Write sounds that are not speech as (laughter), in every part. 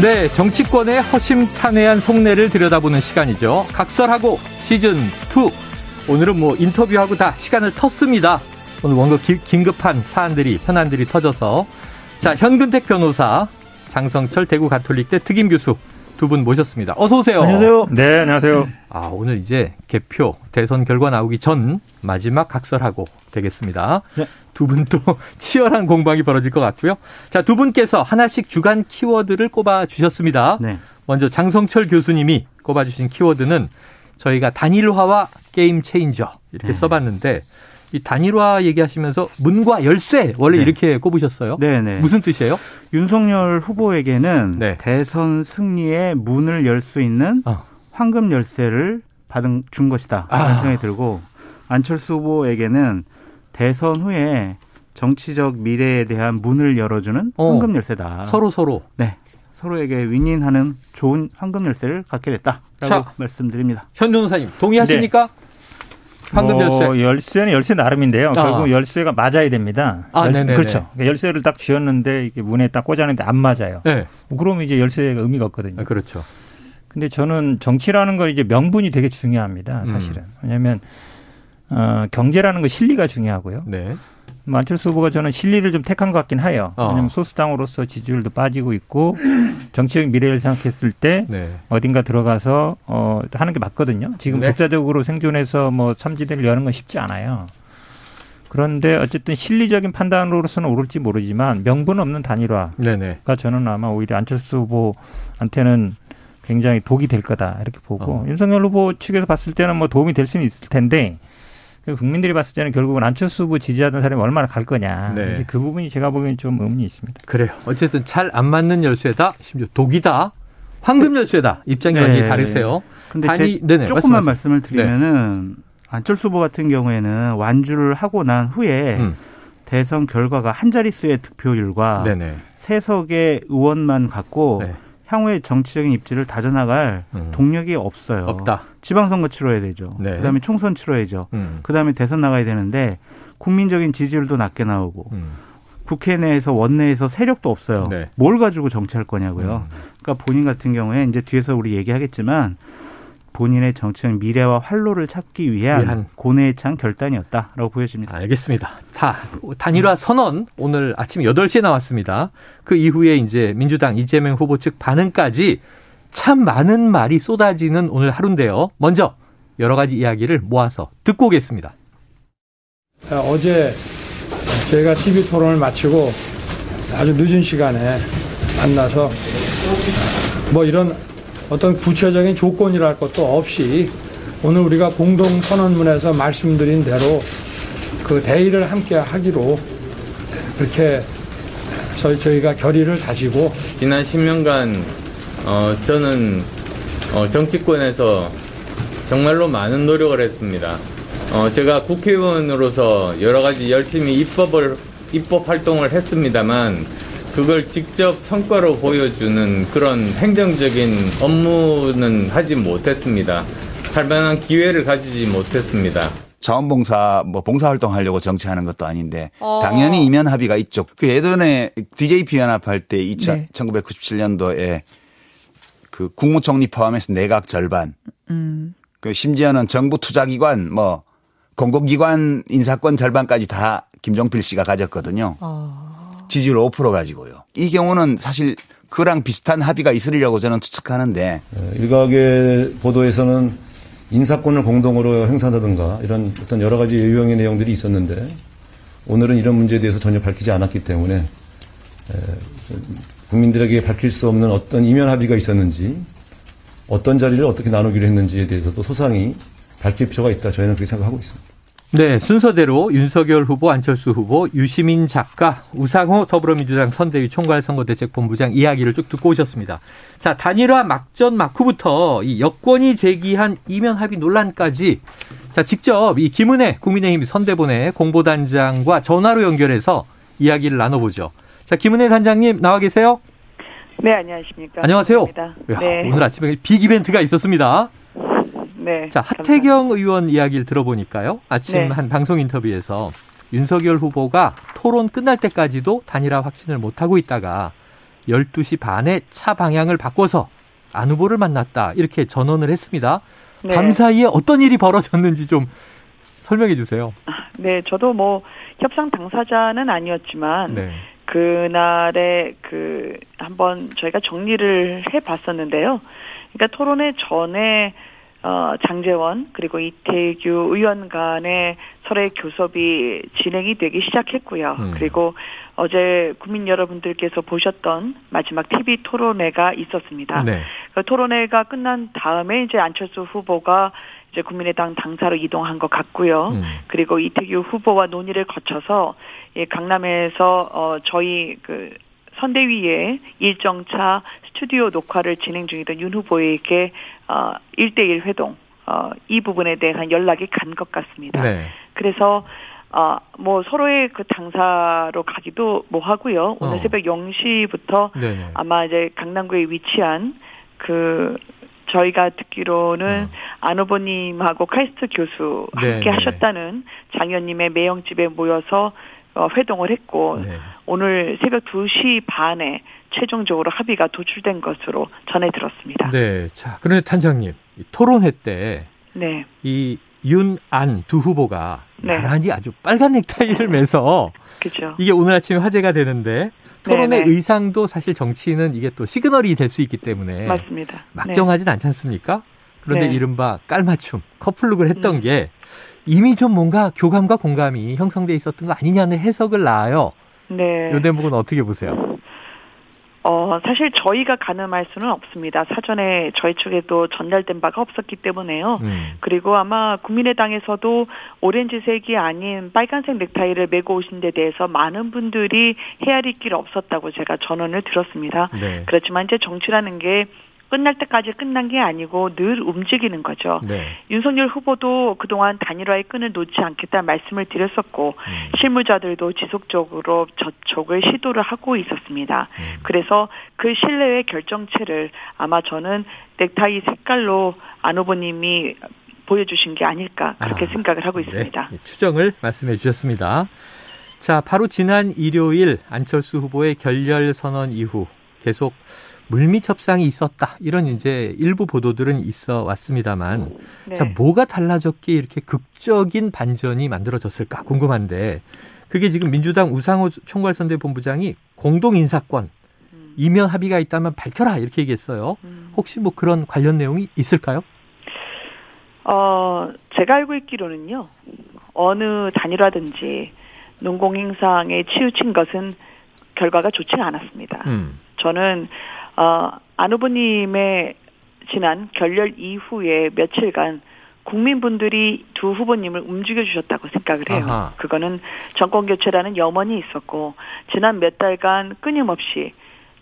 네, 정치권의 허심탄회한 속내를 들여다보는 시간이죠. 각설하고 시즌 2. 오늘은 뭐 인터뷰하고 다 시간을 텄습니다. 오늘 원고 긴급한 사안들이 현안들이 터져서 자 현근택 변호사, 장성철 대구 가톨릭대 특임 교수 두 분 모셨습니다. 어서 오세요. 안녕하세요. 네, 안녕하세요. 아 오늘 이제 개표 대선 결과 나오기 전 마지막 각설하고 되겠습니다. 네. 두분 또 (laughs) 치열한 공방이 벌어질 것 같고요. 자, 두 분께서 하나씩 주간 키워드를 꼽아 주셨습니다. 네. 먼저 장성철 교수님이 꼽아 주신 키워드는 저희가 단일화와 게임 체인저 이렇게 네. 써봤는데 이 단일화 얘기하시면서 문과 열쇠 원래 네. 이렇게 꼽으셨어요. 네네. 네. 무슨 뜻이에요? 윤석열 후보에게는 네. 대선 승리의 문을 열 수 있는 어. 황금 열쇠를 받은 준 것이다. 아. 라는 생각이 들고 안철수 후보에게는 대선 후에 정치적 미래에 대한 문을 열어주는 어. 황금 열쇠다. 서로 서로. 네. 서로에게 윈윈하는 좋은 황금 열쇠를 갖게 됐다라고 자, 말씀드립니다. 현 변호사님 동의하십니까? 네. 황금 뭐 열쇠. 열쇠는 열쇠 나름인데요. 아. 결국 열쇠가 맞아야 됩니다. 아, 열쇠, 그렇죠. 그러니까 열쇠를 딱 쥐었는데 이게 문에 딱 꽂았는데 안 맞아요. 네. 뭐 그러면 이제 열쇠가 의미가 없거든요. 아, 그렇죠. 근데 저는 정치라는 건 이제 명분이 되게 중요합니다. 사실은. 음. 왜냐하면 어, 경제라는 거 실리가 중요하고요. 네. 안철수 후보가 저는 실리를 좀 택한 것 같긴 해요. 어. 왜냐하면 소수당으로서 지지율도 빠지고 있고 정치적 미래를 생각했을 때 네. 어딘가 들어가서 어, 하는 게 맞거든요. 지금 네. 독자적으로 생존해서 뭐 삼지대를 여는 건 쉽지 않아요. 그런데 어쨌든 실리적인 판단으로서는 옳을지 모르지만 명분 없는 단일화가 네네. 저는 아마 오히려 안철수 후보한테는 굉장히 독이 될 거다 이렇게 보고 어. 윤석열 후보 측에서 봤을 때는 뭐 도움이 될 수는 있을 텐데 그 국민들이 봤을 때는 결국은 안철수 후보 지지하던 사람이 얼마나 갈 거냐. 네. 그 부분이 제가 보기엔 좀 의문이 있습니다. 그래요. 어쨌든 잘 안 맞는 열쇠다. 심지어 독이다. 황금 열쇠다. 입장이 네. 완전히 다르세요. 근데 아니, 네네, 조금만 말씀을 드리면은 네. 안철수 후보 같은 경우에는 완주를 하고 난 후에 음. 대선 결과가 한 자릿수의 득표율과 네네. 세석의 의원만 갖고 네. 향후의 정치적인 입지를 다져나갈 음. 동력이 없어요. 없다. 지방선거 치러야 되죠. 네. 그다음에 총선 치러야죠. 음. 그다음에 대선 나가야 되는데 국민적인 지지율도 낮게 나오고 음. 국회 내에서 원내에서 세력도 없어요. 네. 뭘 가지고 정치할 거냐고요. 음. 그러니까 본인 같은 경우에 이제 뒤에서 우리 얘기하겠지만 본인의 정치적 미래와 활로를 찾기 위한, 위한. 고뇌에 찬 결단이었다라고 보여집니다. 알겠습니다. 다 단일화 선언 오늘 아침 8시에 나왔습니다. 그 이후에 이제 민주당 이재명 후보 측 반응까지 참 많은 말이 쏟아지는 오늘 하루인데요. 먼저 여러 가지 이야기를 모아서 듣고 오겠습니다. 어제 저희가 TV 토론을 마치고 아주 늦은 시간에 만나서 뭐 이런 어떤 구체적인 조건이랄 것도 없이 오늘 우리가 공동 선언문에서 말씀드린 대로 그 대의를 함께 하기로 그렇게 저희, 저희가 결의를 다지고 지난 10년간 어, 저는 어, 정치권에서 정말로 많은 노력을 했습니다. 어, 제가 국회의원으로서 여러 가지 열심히 입법을 입법 활동을 했습니다만 그걸 직접 성과로 보여주는 그런 행정적인 업무는 하지 못했습니다. 할 만한 기회를 가지지 못했습니다. 자원봉사 뭐 봉사활동 하려고 정치하는 것도 아닌데 어. 당연히 이면 합의가 있죠. 그 예전에 DJP 연합할 때 2000, 네. 1997년도에 그 국무총리 포함해서 내각 절반, 음. 그 심지어는 정부 투자기관 뭐 공공기관 인사권 절반까지 다 김종필 씨가 가졌거든요. 어. 지지율 5% 가지고요. 이 경우는 사실 그랑 비슷한 합의가 있으리라고 저는 추측하는데 네, 일각의 보도에서는 인사권을 공동으로 행사한다든가 이런 어떤 여러 가지 유형의 내용들이 있었는데 오늘은 이런 문제에 대해서 전혀 밝히지 않았기 때문에 국민들에게 밝힐 수 없는 어떤 이면 합의가 있었는지 어떤 자리를 어떻게 나누기로 했는지에 대해서도 소상히 밝힐 필요가 있다 저희는 그렇게 생각하고 있습니다. 네, 순서대로 윤석열 후보, 안철수 후보, 유시민 작가, 우상호 더불어민주당 선대위 총괄선거대책본부장 이야기를 쭉 듣고 오셨습니다. 자, 단일화 막전 막후부터 이 여권이 제기한 이면 합의 논란까지 자, 직접 이 김은혜 국민의힘 선대본의 공보단장과 전화로 연결해서 이야기를 나눠보죠. 자, 김은혜 단장님 나와 계세요? 네, 안녕하십니까. 안녕하세요. 야, 네. 오늘 아침에 빅 이벤트가 있었습니다. 네. 자, 하태경 감사합니다. 의원 이야기를 들어보니까요. 아침 네. 한 방송 인터뷰에서 윤석열 후보가 토론 끝날 때까지도 단일화 확신을 못하고 있다가 12시 반에 차 방향을 바꿔서 안 후보를 만났다. 이렇게 전언을 했습니다. 네. 밤 사이에 어떤 일이 벌어졌는지 좀 설명해 주세요. 아, (laughs) 네, 저도 뭐 협상 당사자는 아니었지만 네. 그날에 그 한번 저희가 정리를 해 봤었는데요. 그러니까 토론회 전에 어, 장재원 그리고 이태규 의원 간의 서로의 교섭이 진행이 되기 시작했고요. 음. 그리고 어제 국민 여러분들께서 보셨던 마지막 TV 토론회가 있었습니다. 네. 그 토론회가 끝난 다음에 이제 안철수 후보가 이제 국민의당 당사로 이동한 것 같고요. 음. 그리고 이태규 후보와 논의를 거쳐서 예, 강남에서 어 저희 그 선대위에 일정차 스튜디오 녹화를 진행 중이던 윤 후보에게 어 1대1 회동 어, 이 부분에 대한 연락이 간 것 같습니다. 네. 그래서 어, 뭐 서로의 그 당사로 가기도 뭐 하고요. 오늘 어. 새벽 0시부터 네네. 아마 이제 강남구에 위치한 그 저희가 듣기로는 어. 안 후보님하고 카이스트 교수 함께 네네. 하셨다는 장 의원님의 매형집에 모여서 어, 회동을 했고 네. 오늘 새벽 2시 반에 최종적으로 합의가 도출된 것으로 전해 들었습니다. 네. 자, 그런데 단장님, 토론회 때 네. 이 윤, 안 두 후보가 네. 나란히 아주 빨간 넥타이를 매서 그죠. 이게 오늘 아침에 화제가 되는데 토론의 네네. 네. 의상도 사실 정치는 이게 또 시그널이 될 수 있기 때문에 맞습니다. 막정하진 네. 않지 않습니까? 그런데 네. 이른바 깔맞춤, 커플룩을 했던 음. 게 이미 좀 뭔가 교감과 공감이 형성돼 있었던 거 아니냐는 해석을 낳아요. 네. 이 대목은 어떻게 보세요? 어, 사실 저희가 가늠할 수는 없습니다. 사전에 저희 쪽에도 전달된 바가 없었기 때문에요. 음. 그리고 아마 국민의당에서도 오렌지색이 아닌 빨간색 넥타이를 메고 오신 데 대해서 많은 분들이 헤아릴 길 없었다고 제가 전언을 들었습니다. 네. 그렇지만 이제 정치라는 게 끝날 때까지 끝난 게 아니고 늘 움직이는 거죠. 네. 윤석열 후보도 그동안 단일화의 끈을 놓지 않겠다 말씀을 드렸었고 음. 실무자들도 지속적으로 저촉을 시도를 하고 있었습니다. 음. 그래서 그 신뢰의 결정체를 아마 저는 넥타이 색깔로 안 후보님이 보여주신 게 아닐까 그렇게 아, 생각을 하고 네. 있습니다. 네. 추정을 말씀해 주셨습니다. 자, 바로 지난 일요일 안철수 후보의 결렬 선언 이후 계속 물밑 협상이 있었다. 이런 이제 일부 보도들은 있어 왔습니다만 네. 자, 뭐가 달라졌기에 이렇게 극적인 반전이 만들어졌을까 궁금한데 그게 지금 민주당 우상호 총괄선대본부장이 공동 인사권 음. 이면 합의가 있다면 밝혀라 이렇게 얘기했어요. 음. 혹시 뭐 그런 관련 내용이 있을까요? 어, 제가 알고 있기로는요. 어느 단일화든지 농공 행상에 치우친 것은 결과가 좋지 않았습니다. 음. 저는 어, 안 후보님의 지난 결렬 이후에 며칠간 국민분들이 두 후보님을 움직여 주셨다고 생각을 해요. 아하. 그거는 정권 교체라는 염원이 있었고 지난 몇 달간 끊임없이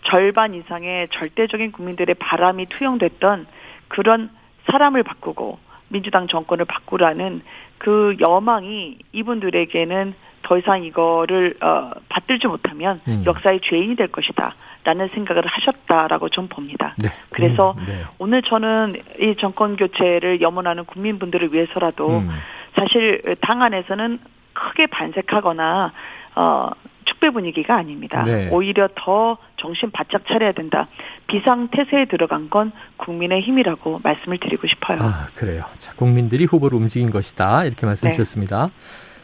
절반 이상의 절대적인 국민들의 바람이 투영됐던 그런 사람을 바꾸고 민주당 정권을 바꾸라는 그 여망이 이분들에게는 더 이상 이거를 어, 받들지 못하면 음. 역사의 죄인이 될 것이다. 라는 생각을 하셨다라고 좀 봅니다. 네. 그래서 음, 네. 오늘 저는 이 정권 교체를 염원하는 국민분들을 위해서라도 음. 사실 당 안에서는 크게 반색하거나 어 축배 분위기가 아닙니다. 네. 오히려 더 정신 바짝 차려야 된다. 비상 태세에 들어간 건 국민의 힘이라고 말씀을 드리고 싶어요. 아, 그래요. 자, 국민들이 후보를 움직인 것이다. 이렇게 말씀 네. 주셨습니다.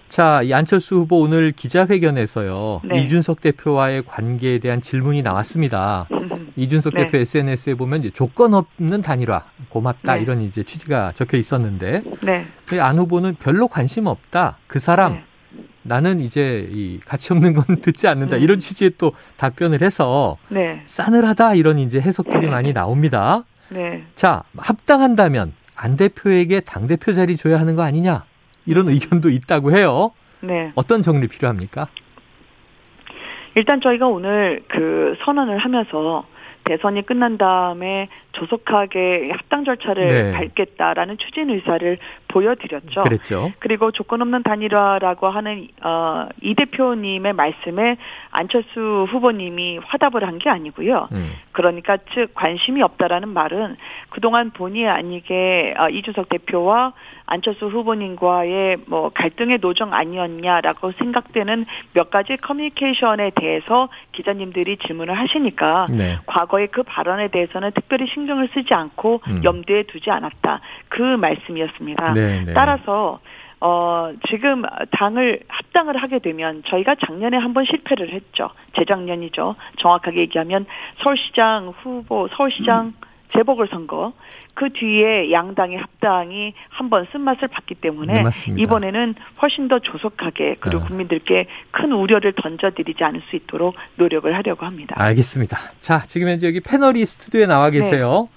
자, 이 안철수 후보 오늘 기자회견에서요. 네. 이준석 대표와의 관계에 대한 질문이 나왔습니다. (laughs) 이준석 네. 대표 SNS에 보면 조건 없는 단일화 고맙다 네. 이런 이제 취지가 적혀 있었는데 네. 안 후보는 별로 관심 없다. 그 사람 네. 나는 이제 이 가치 없는 건 (laughs) 듣지 않는다. 음. 이런 취지의 또 답변을 해서 네. 싸늘하다 이런 이제 해석들이 네. 많이 나옵니다. 네. 자, 합당한다면 안 대표에게 당 대표 자리 줘야 하는 거 아니냐? 이런 의견도 있다고 해요. 네. 어떤 정리 필요합니까? 일단 저희가 오늘 그 선언을 하면서 대선이 끝난 다음에 조속하게 합당 절차를 네. 밟겠다라는 추진 의사를 보여드렸죠. 그랬죠. 그리고 조건 없는 단일화라고 하는 어, 이 대표님의 말씀에 안철수 후보님이 화답을 한 게 아니고요. 음. 그러니까 즉 관심이 없다라는 말은 그동안 본의 아니게 어, 이준석 대표와 안철수 후보님과의 뭐 갈등의 노정 아니었냐라고 생각되는 몇 가지 커뮤니케이션에 대해서 기자님들이 질문을 하시니까 네. 과거의 그 발언에 대해서는 특별히 신경을 쓰지 않고 음. 염두에 두지 않았다. 그 말씀이었습니다. 네, 네. 따라서 어, 지금 당을 합당을 하게 되면 저희가 작년에 한 번 실패를 했죠. 재작년이죠. 정확하게 얘기하면 서울시장 후보, 서울시장 음. 재보궐선거 그 뒤에 양당의 합당이 한 번 쓴맛을 봤기 때문에 네, 이번에는 훨씬 더 조속하게 그리고 어. 국민들께 큰 우려를 던져드리지 않을 수 있도록 노력을 하려고 합니다. 알겠습니다. 자, 지금 현재 여기 패널이 스튜디오에 나와 계세요.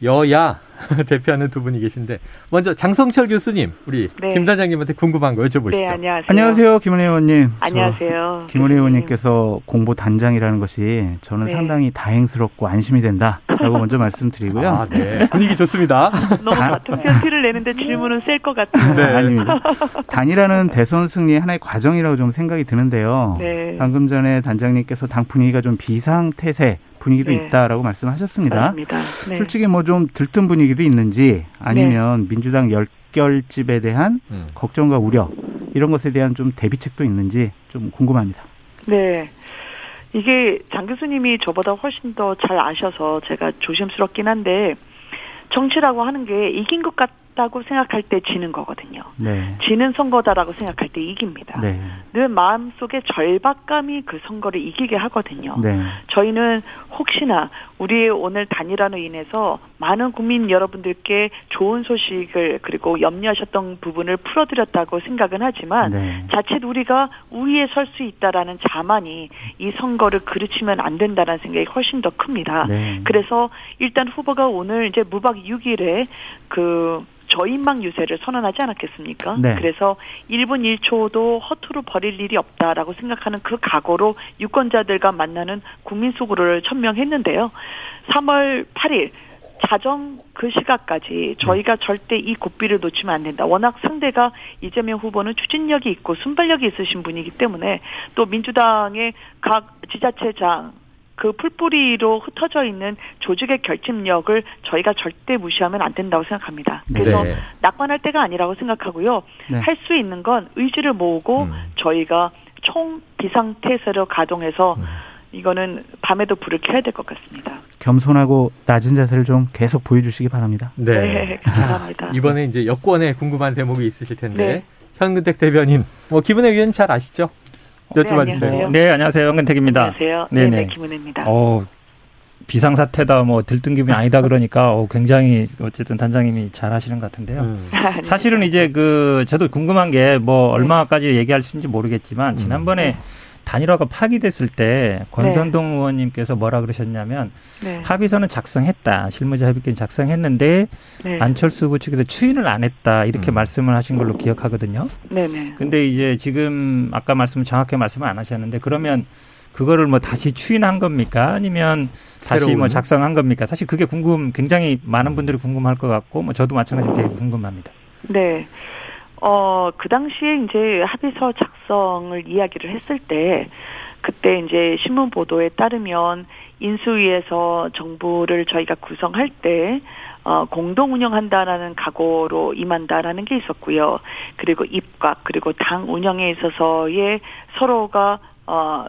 네. 여야 (laughs) 대표하는 두 분이 계신데 먼저 장성철 교수님 우리 네. 김 단장님한테 궁금한 거 여쭤보시죠. 네, 안녕하세요. 안녕하세요, 김은혜 의원님. 안녕하세요. 김은혜 의원님께서 공보 단장이라는 것이 저는 네. 상당히 다행스럽고 안심이 된다라고 먼저 말씀드리고요. 아, 네. 분위기 좋습니다. (laughs) 너무 같은 편 티를 내는데 질문은 셀 것 같아요. 네. 아닙니다. 단이라는 대선 승리의 하나의 과정이라고 좀 생각이 드는데요. 네. 방금 전에 단장님께서 당 분위기가 좀 비상태세 분위기도 네. 있다라고 말씀하셨습니다. 네. 솔직히 뭐 좀 들뜬 분위기도 있는지 아니면 네. 민주당 열결집에 대한 음. 걱정과 우려 이런 것에 대한 좀 대비책도 있는지 좀 궁금합니다. 네. 이게 장 교수님이 저보다 훨씬 더 잘 아셔서 제가 조심스럽긴 한데 정치라고 하는 게 이긴 것 같, 이겼다고 생각할 때 지는 거거든요. 네. 지는 선거다라고 생각할 때 이깁니다. 네. 늘 마음속에 절박감이 그 선거를 이기게 하거든요. 네. 저희는 혹시나 우리의 오늘 단일화로 인해서 많은 국민 여러분들께 좋은 소식을 그리고 염려하셨던 부분을 풀어드렸다고 생각은 하지만 네. 자칫 우리가 우위에 설 수 있다라는 자만이 이 선거를 그르치면 안 된다는 생각이 훨씬 더 큽니다. 네. 그래서 일단 후보가 오늘 이제 무박 6일에 그 저인망 유세를 선언하지 않았겠습니까? 네. 그래서 1분 1초도 허투루 버릴 일이 없다라고 생각하는 그 각오로 유권자들과 만나는 국민 수구를 천명했는데요. 3월 8일 자정 그 시각까지 저희가 네. 절대 이 고비를 놓치면 안 된다. 워낙 상대가 이재명 후보는 추진력이 있고 순발력이 있으신 분이기 때문에 또 민주당의 각 지자체장 그 풀뿌리로 흩어져 있는 조직의 결집력을 저희가 절대 무시하면 안 된다고 생각합니다. 그래서 네. 낙관할 때가 아니라고 생각하고요. 네. 할수 있는 건 의지를 모으고 음. 저희가 총 비상태세로 가동해서 음. 이거는 밤에도 불을 켜야 될 것 같습니다. 겸손하고 낮은 자세를 좀 계속 보여주시기 바랍니다. 네, 네 감사합니다. (laughs) 이번에 이제 여권에 궁금한 대목이 있으실 텐데 네. 현근택 대변인, 뭐 기분의 위원 잘 아시죠? 여쭤봐 주세요. 네, 안녕하세요. 황근택입니다. 안녕하세요. 네네. 네, 김은혜입니다. 어, 비상사태다, 뭐 들뜬 기분이 아니다 그러니까 어, 굉장히 어쨌든 단장님이 잘 하시는 것 같은데요. 음. 사실은 이제 그 저도 궁금한 게 뭐 얼마까지 얘기할 수 있는지 모르겠지만 음. 지난번에 음. 단일화가 파기됐을 때 권선동 네. 의원님께서 뭐라 그러셨냐면 네. 합의서는 작성했다. 실무자 협의권 작성했는데 네. 안철수 후보 측에서 추인을 안 했다. 이렇게 음. 말씀을 하신 걸로 기억하거든요. 네 네. 근데 이제 지금 아까 말씀 정확하게 말씀을 안 하셨는데 그러면 그거를 뭐 다시 추인한 겁니까? 아니면 다시 뭐 작성한 겁니까? 사실 그게 궁금 굉장히 많은 분들이 궁금할 것 같고 뭐 저도 마찬가지로 되게 궁금합니다. 네. 어, 그 당시에 이제 합의서 작성을 이야기를 했을 때, 그때 이제 신문 보도에 따르면 인수위에서 정부를 저희가 구성할 때, 어, 공동 운영한다라는 각오로 임한다라는 게 있었고요. 그리고 입각, 그리고 당 운영에 있어서의 서로가, 어,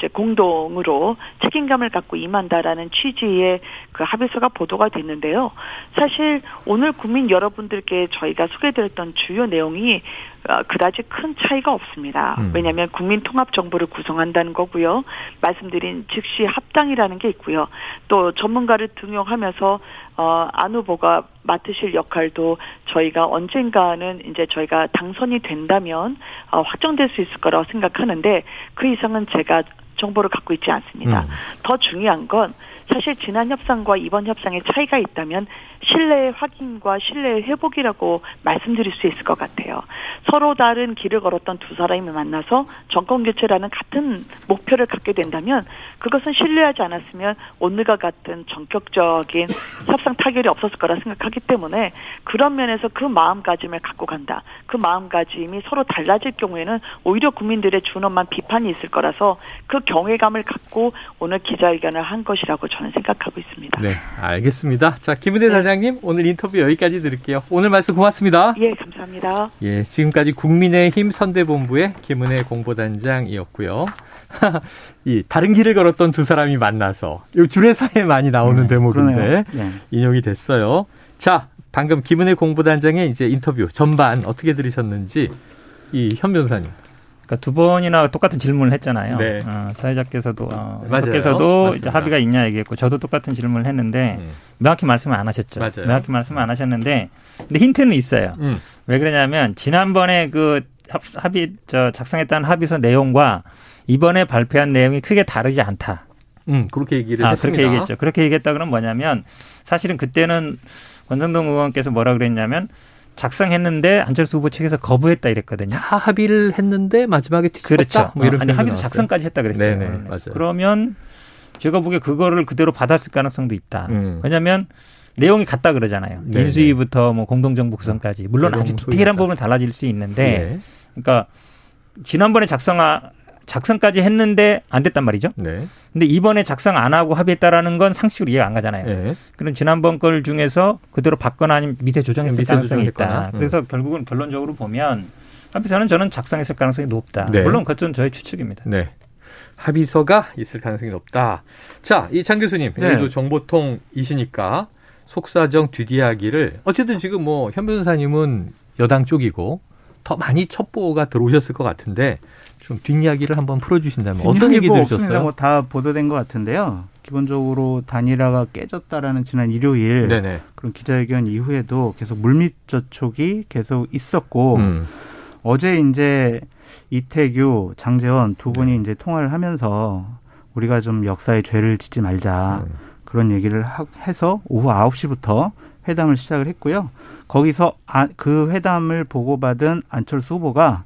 이제 공동으로 책임감을 갖고 임한다라는 취지의 그 합의서가 보도가 됐는데요. 사실 오늘 국민 여러분들께 저희가 소개드렸던 주요 내용이 어, 그다지 큰 차이가 없습니다. 음. 왜냐하면 국민 통합 정부를 구성한다는 거고요. 말씀드린 즉시 합당이라는 게 있고요. 또 전문가를 등용하면서 어, 안 후보가 맡으실 역할도 저희가 언젠가는 이제 저희가 당선이 된다면 어, 확정될 수 있을 거라고 생각하는데 그 이상은 제가 정보를 갖고 있지 않습니다. 음. 더 중요한 건 사실 지난 협상과 이번 협상의 차이가 있다면 신뢰의 확인과 신뢰의 회복이라고 말씀드릴 수 있을 것 같아요. 서로 다른 길을 걸었던 두 사람이 만나서 정권 교체라는 같은 목표를 갖게 된다면 그것은 신뢰하지 않았으면 오늘과 같은 전격적인 협상 타결이 없었을 거라 생각하기 때문에 그런 면에서 그 마음가짐을 갖고 간다. 그 마음가짐이 서로 달라질 경우에는 오히려 국민들의 준엄한 비판이 있을 거라서 그 경외감을 갖고 오늘 기자회견을 한 것이라고 저는 생각하고 있습니다. 네, 알겠습니다. 자, 김은혜 네. 사장님 오늘 인터뷰 여기까지 드릴게요. 오늘 말씀 고맙습니다. 예, 감사합니다. 예, 지금까지 국민의힘 선대본부의 김은혜 공보단장이었고요. (laughs) 이 다른 길을 걸었던 두 사람이 만나서 요 주례사에 많이 나오는 네, 대목인데 네. 인용이 됐어요. 자, 방금 김은혜 공보단장의 이제 인터뷰 전반 어떻게 들으셨는지 이 현 변호사님. 그러니까 두 번이나 똑같은 질문을 했잖아요. 네. 어, 사회자께서도 어, 께서도 합의가 있냐 얘기했고 저도 똑같은 질문을 했는데 음. 명확히 말씀을 안 하셨죠. 맞아요. 명확히 말씀을 안 하셨는데 근데 힌트는 있어요. 음. 왜 그러냐면 지난번에 그 합의 저 작성했다는 합의서 내용과 이번에 발표한 내용이 크게 다르지 않다. 음, 그렇게 얘기를 아, 했습니다. 그렇게 얘기했죠. 그렇게 얘기했다 그러면 뭐냐면 사실은 그때는 권성동 의원께서 뭐라 그랬냐면 작성했는데 안철수 후보 측에서 거부했다 이랬거든요. 다 합의를 했는데 마지막에 뒤집었다? 그렇죠. 뭐 이런 어, 아니 합의도 작성까지 했다 그랬어요. 네네, 맞아요. 그러면 제가 보기에 그거를 그대로 받았을 가능성도 있다. 음. 왜냐하면 내용이 같다 그러잖아요. 네네. 인수위부터 뭐 공동정부 구성까지 물론 아주 디테일한 부분은 달라질 수 있는데, 네. 그러니까 지난번에 작성하 작성까지 했는데 안 됐단 말이죠. 네. 근데 이번에 작성 안 하고 합의했다라는 건 상식으로 이해가 안 가잖아요. 네. 그럼 지난번 걸 중에서 그대로 받거나 아니면 밑에 조정했을 밑에 가능성이 있다. 음. 그래서 결국은 결론적으로 보면 합의서는 저는 작성했을 가능성이 높다. 네. 물론 그것은 저의 추측입니다. 네. 합의서가 있을 가능성이 높다. 자, 이장 교수님, 네. 여기도 정보통이시니까 속사정 뒷이야기를 어쨌든 지금 뭐 현 변호사님은 여당 쪽이고 더 많이 첩보가 들어오셨을 것 같은데 좀 뒷이야기를 한번 풀어주신다면 어떤 얘기 들으셨어요? 뭐 다 보도된 것 같은데요. 기본적으로 단일화가 깨졌다라는 지난 일요일 네네. 그런 기자회견 이후에도 계속 물밑 저촉이 계속 있었고 음. 어제 이제 이태규, 장재원 두 분이 네. 이제 통화를 하면서 우리가 좀 역사의 죄를 짓지 말자 음. 그런 얘기를 해서 오후 9시부터 회담을 시작을 했고요. 거기서 아, 그 회담을 보고받은 안철수 후보가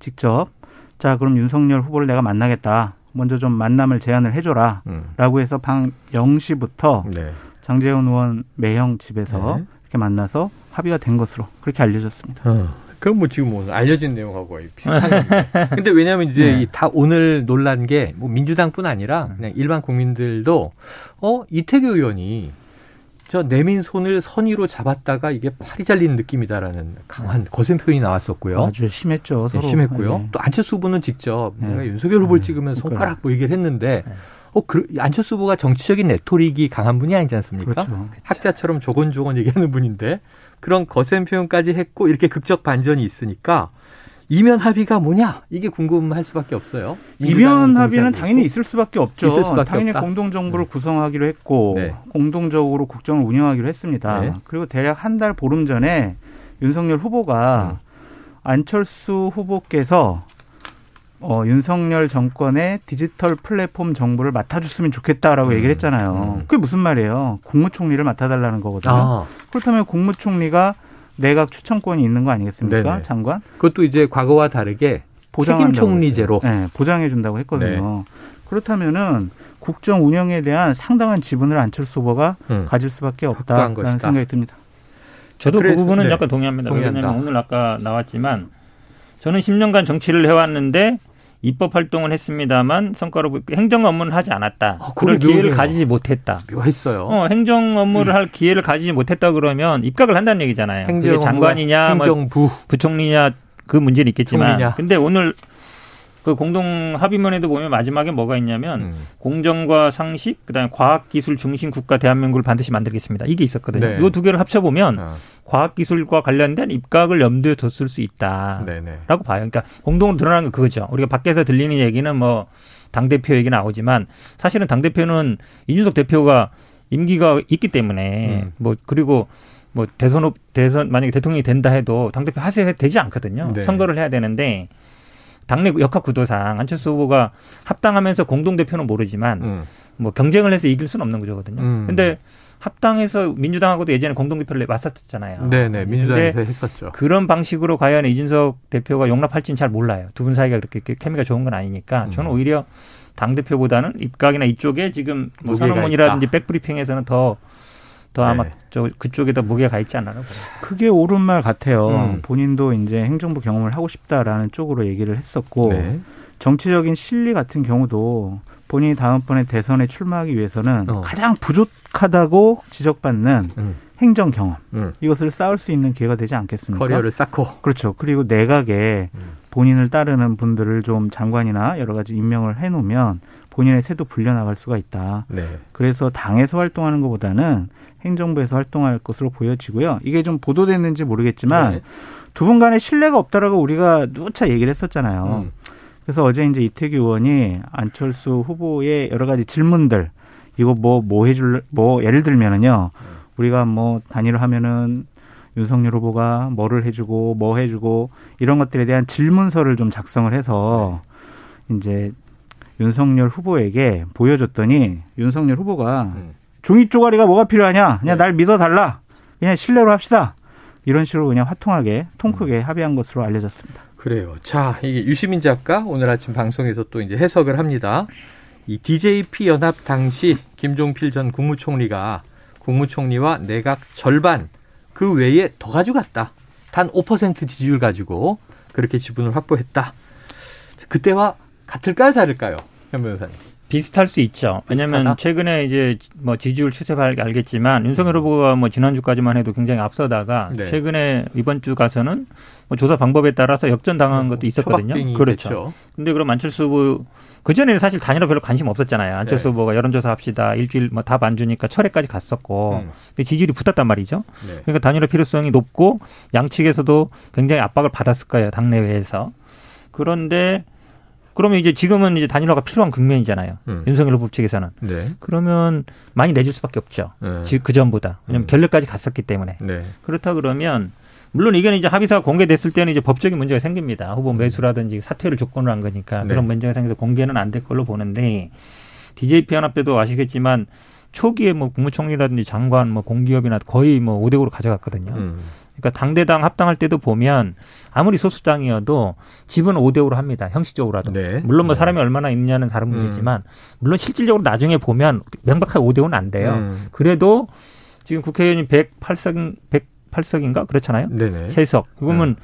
직접 자 그럼 윤석열 후보를 내가 만나겠다. 먼저 좀 만남을 제안을 해줘라. 음. 라고 해서 방 0시부터 네. 장재원 의원 매형 집에서 네. 이렇게 만나서 합의가 된 것으로 그렇게 알려졌습니다. 어. 그럼 뭐 지금 뭐 알려진 내용하고 비슷한 (laughs) 건데. 근데 왜냐하면 이제 네. 다 오늘 논란 게 뭐 민주당뿐 아니라 그냥 일반 국민들도 어 이태규 의원이 저 내민 손을 선의로 잡았다가 이게 팔이 잘리는 느낌이다라는 강한 거센 표현이 나왔었고요. 아주 심했죠. 네, 심했고요. 네. 또 안철수 후보는 직접 네. 내가 윤석열 후보를 네. 찍으면 손가락 뭐 얘기를 했는데 네. 어, 그, 안철수 후보가 정치적인 레토릭이 강한 분이 아니지 않습니까? 그렇죠. 그렇죠. 학자처럼 조곤조곤 얘기하는 분인데 그런 거센 표현까지 했고 이렇게 극적 반전이 있으니까 이면 합의가 뭐냐 이게 궁금할 수밖에 없어요. 이면 합의는 당연히 있을 수밖에 없죠. 있을 수밖에 당연히 없다. 공동 정부를 네. 구성하기로 했고 네. 공동적으로 국정을 운영하기로 했습니다. 네. 그리고 대략 한 달 보름 전에 윤석열 후보가 음. 안철수 후보께서 어, 윤석열 정권의 디지털 플랫폼 정부를 맡아줬으면 좋겠다라고 음. 얘기를 했잖아요. 음. 그게 무슨 말이에요? 국무총리를 맡아달라는 거거든요. 아. 그렇다면 국무총리가 내각 추천권이 있는 거 아니겠습니까? 네네. 장관? 그것도 이제 과거와 다르게 책임 총리제로 네, 보장해 준다고 했거든요. 네. 그렇다면은 국정 운영에 대한 상당한 지분을 안철수 후보가 음. 가질 수밖에 없다라는 생각이 듭니다. 저도 그 부분은 네. 약간 동의합니다. 왜냐하면 오늘 아까 나왔지만 저는 10년간 정치를 해왔는데 입법 활동을 했습니다만 성과로 행정 업무는 하지 않았다. 아, 그런 기회를 가지지 못했다. 묘했어요. 어, 행정 업무를 음. 할 기회를 가지지 못했다 그러면 입각을 한다는 얘기잖아요. 행정 장관이냐, 뭐 행정부, 뭐 부총리냐 그 문제는 있겠지만. 총리냐. 근데 오늘 그 공동 합의문에도 보면 마지막에 뭐가 있냐면 음. 공정과 상식 그다음에 과학 기술 중심 국가 대한민국을 반드시 만들겠습니다. 이게 있었거든요. 네. 이거 두 개를 합쳐 보면 어. 과학 기술과 관련된 입각을 염두에 뒀을 수 있다라고 네, 네. 봐요. 그러니까 공동으로 드러나는 건 그거죠. 우리가 밖에서 들리는 얘기는 뭐 당 대표 얘기 나오지만 사실은 당 대표는 이준석 대표가 임기가 있기 때문에 음. 뭐 그리고 뭐 대선 후 대선 만약에 대통령이 된다 해도 당 대표 하셔야 되지 않거든요. 네. 선거를 해야 되는데 당내 역학 구도상 안철수 후보가 합당하면서 공동 대표는 모르지만 음. 뭐 경쟁을 해서 이길 수는 없는 구조거든요. 음. 근데 합당해서 민주당하고도 예전에 공동대표를 맞섰잖아요. 네네 민주당에서 했었죠. 그런 방식으로 과연 이준석 대표가 용납할지는 잘 몰라요. 두 분 사이가 그렇게 케미가 좋은 건 아니니까 저는 음. 오히려 당 대표보다는 입각이나 이쪽에 지금 뭐 선언문이라든지 백브리핑에서는 더 더 아마 네. 저 그쪽에 더 무게가 가 있지 않나 요 그게 옳은 말 같아요. 음. 본인도 이제 행정부 경험을 하고 싶다라는 쪽으로 얘기를 했었고 네. 정치적인 실리 같은 경우도 본인이 다음번에 대선에 출마하기 위해서는 어. 가장 부족하다고 지적받는 음. 행정 경험 음. 이것을 쌓을 수 있는 기회가 되지 않겠습니까? 커리어를 쌓고 그렇죠. 그리고 내각에 음. 본인을 따르는 분들을 좀 장관이나 여러 가지 임명을 해놓으면 본인의 새도 불려나갈 수가 있다. 네. 그래서 당에서 활동하는 것보다는 행정부에서 활동할 것으로 보여지고요. 이게 좀 보도됐는지 모르겠지만 네. 두 분 간에 신뢰가 없다라고 우리가 누차 얘기를 했었잖아요. 음. 그래서 어제 이제 이태규 의원이 안철수 후보의 여러 가지 질문들 이거 뭐뭐 뭐 해줄 뭐 예를 들면은요 우리가 뭐 단일화 하면은 윤석열 후보가 뭐를 해주고 뭐 해주고 이런 것들에 대한 질문서를 좀 작성을 해서 네. 이제 윤석열 후보에게 보여줬더니 윤석열 후보가 음. 종이 쪼가리가 뭐가 필요하냐 그냥 네. 날 믿어 달라 그냥 신뢰로 합시다 이런 식으로 그냥 화통하게 통 크게 음. 합의한 것으로 알려졌습니다. 그래요. 자, 이게 유시민 작가 오늘 아침 방송에서 또 이제 해석을 합니다. 이 DJP 연합 당시 김종필 전 국무총리가 국무총리와 내각 절반 그 외에 더 가져갔다. 단 5% 지지율 가지고 그렇게 지분을 확보했다. 그때와 같을까요, 다를까요? 현 변호사님. 비슷할 수 있죠. 왜냐하면 최근에 이제 뭐 지지율 추세 알겠지만 윤석열 후보가 뭐 지난주까지만 해도 굉장히 앞서다가 네. 최근에 이번 주 가서는 뭐 조사 방법에 따라서 역전 당한 것도 있었거든요. 그렇죠. 됐죠. 근데 그럼 안철수 후보 그 전에는 사실 단일화 별로 관심 없었잖아요. 안철수 네. 후보가 여론조사 합시다 일주일 뭐 답 안 주니까 철회까지 갔었고 음. 지지율이 붙었단 말이죠. 네. 그러니까 단일화 필요성이 높고 양측에서도 굉장히 압박을 받았을 거예요 당내외에서. 그런데 그러면 이제 지금은 이제 단일화가 필요한 국면이잖아요. 음. 윤석열 후보 측에서는. 네. 그러면 많이 내줄 수밖에 없죠. 네. 그 전보다. 왜냐하면 음. 결렬까지 갔었기 때문에. 네. 그렇다 그러면 물론 이게 이제 합의사가 공개됐을 때는 이제 법적인 문제가 생깁니다. 후보 음. 매수라든지 사퇴를 조건으로 한 거니까 네. 그런 문제가 생겨서 공개는 안 될 걸로 보는데 DJP 연합 때도 아시겠지만 초기에 뭐 국무총리라든지 장관 뭐 공기업이나 거의 뭐 5대 5로 가져갔거든요. 음. 그러니까 당대당 합당할 때도 보면 아무리 소수당이어도 집은 5대 5로 합니다. 형식적으로라도. 네. 물론 뭐 네. 사람이 얼마나 있냐는 다른 음. 문제지만 물론 실질적으로 나중에 보면 명백하게 5대 5는 안 돼요. 음. 그래도 지금 국회의원이 108석 108석인가 그렇잖아요. 네네. 3석. 그러면 네.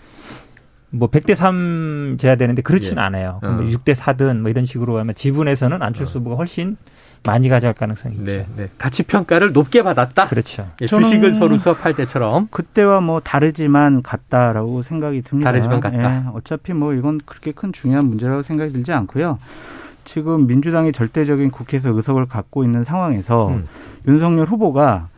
뭐 100대 3 돼야 되는데 그렇지는 예. 않아요. 어. 6대 4든 뭐 이런 식으로 하면 지분에서는 안철수 어. 후보가 훨씬 많이 가져갈 가능성이 있죠. 네, 네. 가치 평가를 높게 받았다. 그렇죠. 예, 주식을 서로 수업할 때처럼 그때와 뭐 다르지만 같다라고 생각이 듭니다. 다르지만 같다. 예, 어차피 뭐 이건 그렇게 큰 중요한 문제라고 생각이 들지 않고요. 지금 민주당이 절대적인 국회에서 의석을 갖고 있는 상황에서 음. 윤석열 후보가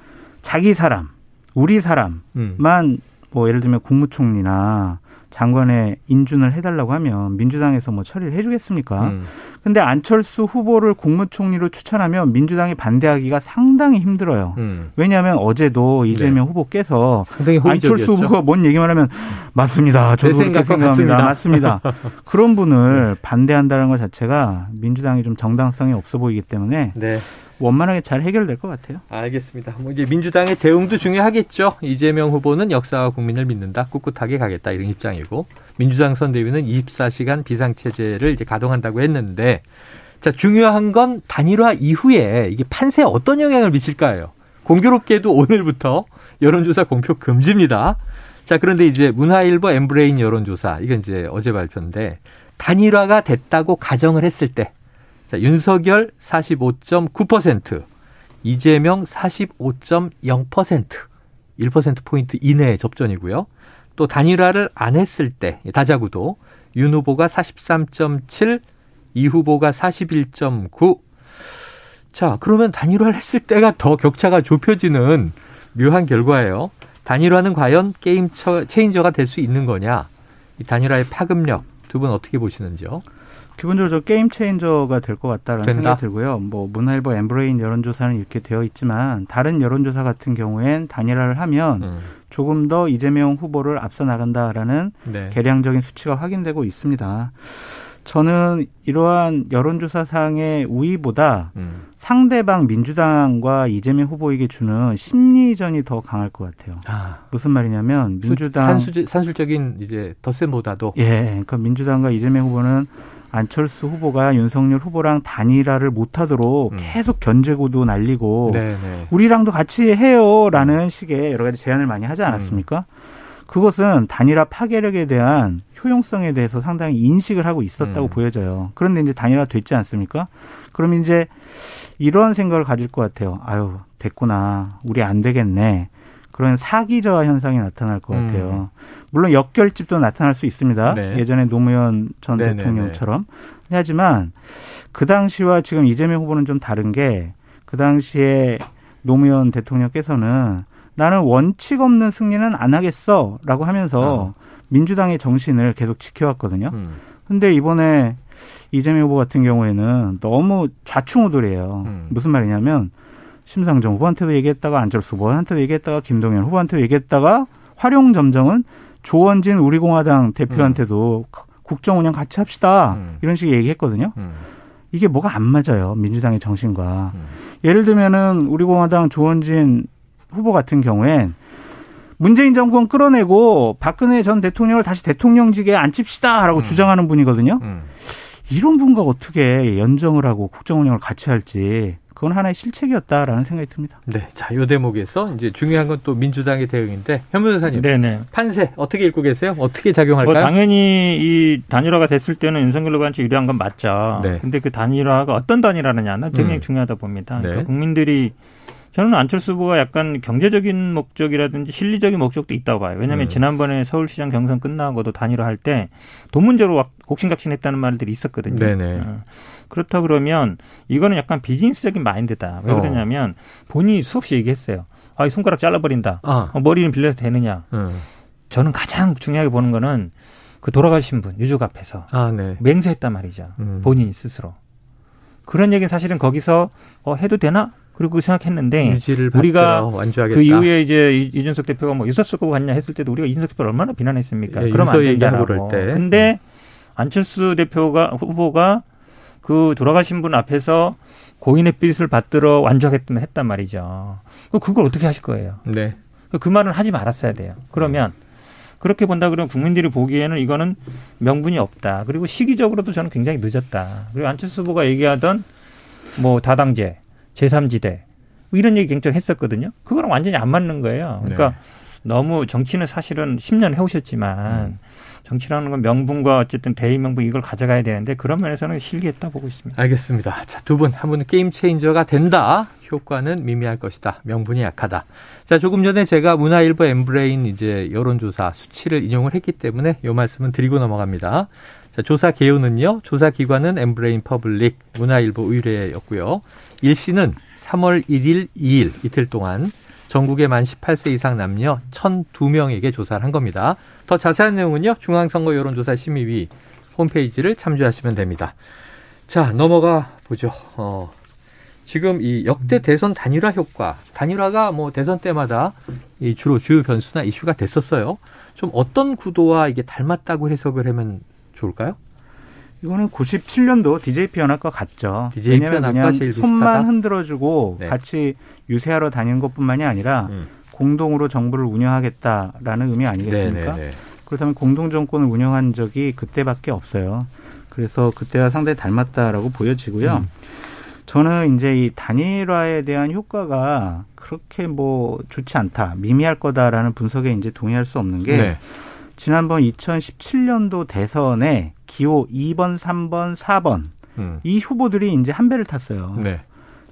자기 사람, 우리 사람만 음. 뭐 예를 들면 국무총리나 장관에 인준을 해달라고 하면 민주당에서 뭐 처리를 해주겠습니까? 음. 근데 안철수 후보를 국무총리로 추천하면 민주당이 반대하기가 상당히 힘들어요. 음. 왜냐하면 어제도 이재명 네. 후보께서 안철수 후보가 뭔 얘기만 하면 맞습니다. 저도 그렇게 생각합니다. 맞습니다. (laughs) 그런 분을 네. 반대한다는 것 자체가 민주당이 좀 정당성이 없어 보이기 때문에 네. 원만하게 잘 해결될 것 같아요. 알겠습니다. 뭐 이제 민주당의 대응도 중요하겠죠. 이재명 후보는 역사와 국민을 믿는다. 꿋꿋하게 가겠다 이런 입장이고 민주당 선대위는 24시간 비상 체제를 이제 가동한다고 했는데 자 중요한 건 단일화 이후에 이게 판세에 어떤 영향을 미칠까요? 공교롭게도 오늘부터 여론조사 공표 금지입니다. 자 그런데 이제 문화일보 엠브레인 여론조사 이건 이제 어제 발표인데 단일화가 됐다고 가정을 했을 때 자, 윤석열 45.9%, 이재명 45.0%, 1%포인트 이내의 접전이고요. 또 단일화를 안 했을 때, 다자구도 윤 후보가 43.7, 이 후보가 41.9. 자, 그러면 단일화를 했을 때가 더 격차가 좁혀지는 묘한 결과예요. 단일화는 과연 게임 체인저가 될 수 있는 거냐? 이 단일화의 파급력 두 분 어떻게 보시는지요? 기본적으로 저 게임 체인저가 될 것 같다라는 된다? 생각이 들고요. 뭐 문화일보 엠브레인 여론조사는 이렇게 되어 있지만 다른 여론조사 같은 경우엔 단일화를 하면 음. 조금 더 이재명 후보를 앞서 나간다라는 네. 계량적인 수치가 확인되고 있습니다. 저는 이러한 여론조사상의 우위보다 음. 상대방 민주당과 이재명 후보에게 주는 심리전이 더 강할 것 같아요. 아. 무슨 말이냐면 민주당 산수, 산술적인 이제 덧셈보다도 예, 그러니까 민주당과 이재명 후보는 안철수 후보가 윤석열 후보랑 단일화를 못하도록 음. 계속 견제구도 날리고 네네. 네. 우리랑도 같이 해요라는 음. 식의 여러 가지 제안을 많이 하지 않았습니까? 음. 그것은 단일화 파괴력에 대한 효용성에 대해서 상당히 인식을 하고 있었다고 음. 보여져요. 그런데 이제 단일화 됐지 않습니까? 그럼 이제 이런 생각을 가질 것 같아요. 아유, 됐구나. 우리 안 되겠네. 그런 사기저하 현상이 나타날 것 같아요. 음. 물론 역결집도 나타날 수 있습니다. 네. 예전에 노무현 전 네네네. 대통령처럼. 하지만 그 당시와 지금 이재명 후보는 좀 다른 게 그 당시에 노무현 대통령께서는 나는 원칙 없는 승리는 안 하겠어 라고 하면서 어. 민주당의 정신을 계속 지켜왔거든요. 음. 근데 이번에 이재명 후보 같은 경우에는 너무 좌충우돌이에요. 음. 무슨 말이냐면 심상정 후보한테도 얘기했다가 안철수 후보한테도 얘기했다가 김동연 후보한테도 얘기했다가 활용 점정은 조원진 우리공화당 대표한테도 음. 국정 운영 같이 합시다 음. 이런 식의 얘기했거든요. 음. 이게 뭐가 안 맞아요 민주당의 정신과 음. 예를 들면은 우리공화당 조원진 후보 같은 경우엔 문재인 정권 끌어내고 박근혜 전 대통령을 다시 대통령직에 앉힙시다라고 음. 주장하는 분이거든요. 음. 이런 분과 어떻게 연정을 하고 국정 운영을 같이 할지 그건 하나의 실책이었다라는 생각이 듭니다. 네, 자, 요 대목에서 이제 중요한 건 또 민주당의 대응인데 현 변호사님, 네네. 판세 어떻게 읽고 계세요? 어떻게 작용할까요? 뭐 당연히 이 단일화가 됐을 때는 윤석열 후보한테 유리한 건 맞죠. 네. 근데 그 단일화가 어떤 단일화느냐는 굉장히 음. 중요하다 봅니다. 그러니까 네. 국민들이 저는 안철수 후보가 약간 경제적인 목적이라든지 실리적인 목적도 있다고 봐요. 왜냐하면 음. 지난번에 서울시장 경선 끝나고도 단일화할 때 돈 문제로 곡신각신했다는 말들이 있었거든요. 네네. 어. 그렇다 그러면 이거는 약간 비즈니스적인 마인드다. 왜 어. 그러냐면 본인이 수없이 얘기했어요. 아, 이 손가락 잘라버린다. 아. 어, 머리는 빌려서 되느냐. 음. 저는 가장 중요하게 보는 거는 그 돌아가신 분 유족 앞에서 아, 네. 맹세했단 말이죠. 음. 본인 스스로. 그런 얘기는 사실은 거기서 어, 해도 되나? 그리고 생각했는데 우리가 완주하겠다. 그 이후에 이제 이준석 대표가 뭐 유서 쓰고 갔냐 했을 때도 우리가 이준석 대표를 얼마나 비난했습니까? 예, 그러면 안 된다라고. 근데 안철수 대표가 후보가 그 돌아가신 분 앞에서 고인의 빚을 받들어 완주하겠다면 했단 말이죠. 그걸 어떻게 하실 거예요? 네. 그 말은 하지 말았어야 돼요. 그러면 그렇게 본다 그러면 국민들이 보기에는 이거는 명분이 없다. 그리고 시기적으로도 저는 굉장히 늦었다. 그리고 안철수 후보가 얘기하던 뭐 다당제 제3지대 뭐 이런 얘기 굉장히 했었거든요. 그거랑 완전히 안 맞는 거예요. 그러니까 네. 너무 정치는 사실은 10년 해오셨지만 음. 정치라는 건 명분과 어쨌든 대의 명분 이걸 가져가야 되는데 그런 면에서는 실기했다 보고 있습니다. 알겠습니다. 자, 두 분, 한 분은 게임 체인저가 된다. 효과는 미미할 것이다. 명분이 약하다. 자, 조금 전에 제가 문화일보 엠브레인 이제 여론조사 수치를 인용을 했기 때문에 이 말씀은 드리고 넘어갑니다. 자, 조사 개요는요. 조사 기관은 엠브레인 퍼블릭, 문화일보 의뢰였고요. 일시는 3월 1일, 2일 이틀 동안 전국의 만 18세 이상 남녀 1,002명에게 조사를 한 겁니다. 더 자세한 내용은요. 중앙선거 여론조사 심의위 홈페이지를 참조하시면 됩니다. 자, 넘어가 보죠. 어, 지금 이 역대 대선 단일화 효과, 단일화가 뭐 대선 때마다 이 주로 주요 변수나 이슈가 됐었어요. 좀 어떤 구도와 이게 닮았다고 해석을 하면 좋을까요? 이거는 97년도 DJP 연합과 같죠. DJP 왜냐하면 그냥 손만 흔들어주고 네. 같이 유세하러 다니는 것뿐만이 아니라 음. 공동으로 정부를 운영하겠다라는 의미 아니겠습니까? 네네네. 네, 네. 그렇다면 공동 정권을 운영한 적이 그때밖에 없어요. 그래서 그때와 상당히 닮았다라고 보여지고요. 음. 저는 이제 이 단일화에 대한 효과가 그렇게 뭐 좋지 않다, 미미할 거다라는 분석에 이제 동의할 수 없는 게 네. 지난번 2017년도 대선에 기호 2번, 3번, 4번 음. 이 후보들이 이제 한 배를 탔어요. 네.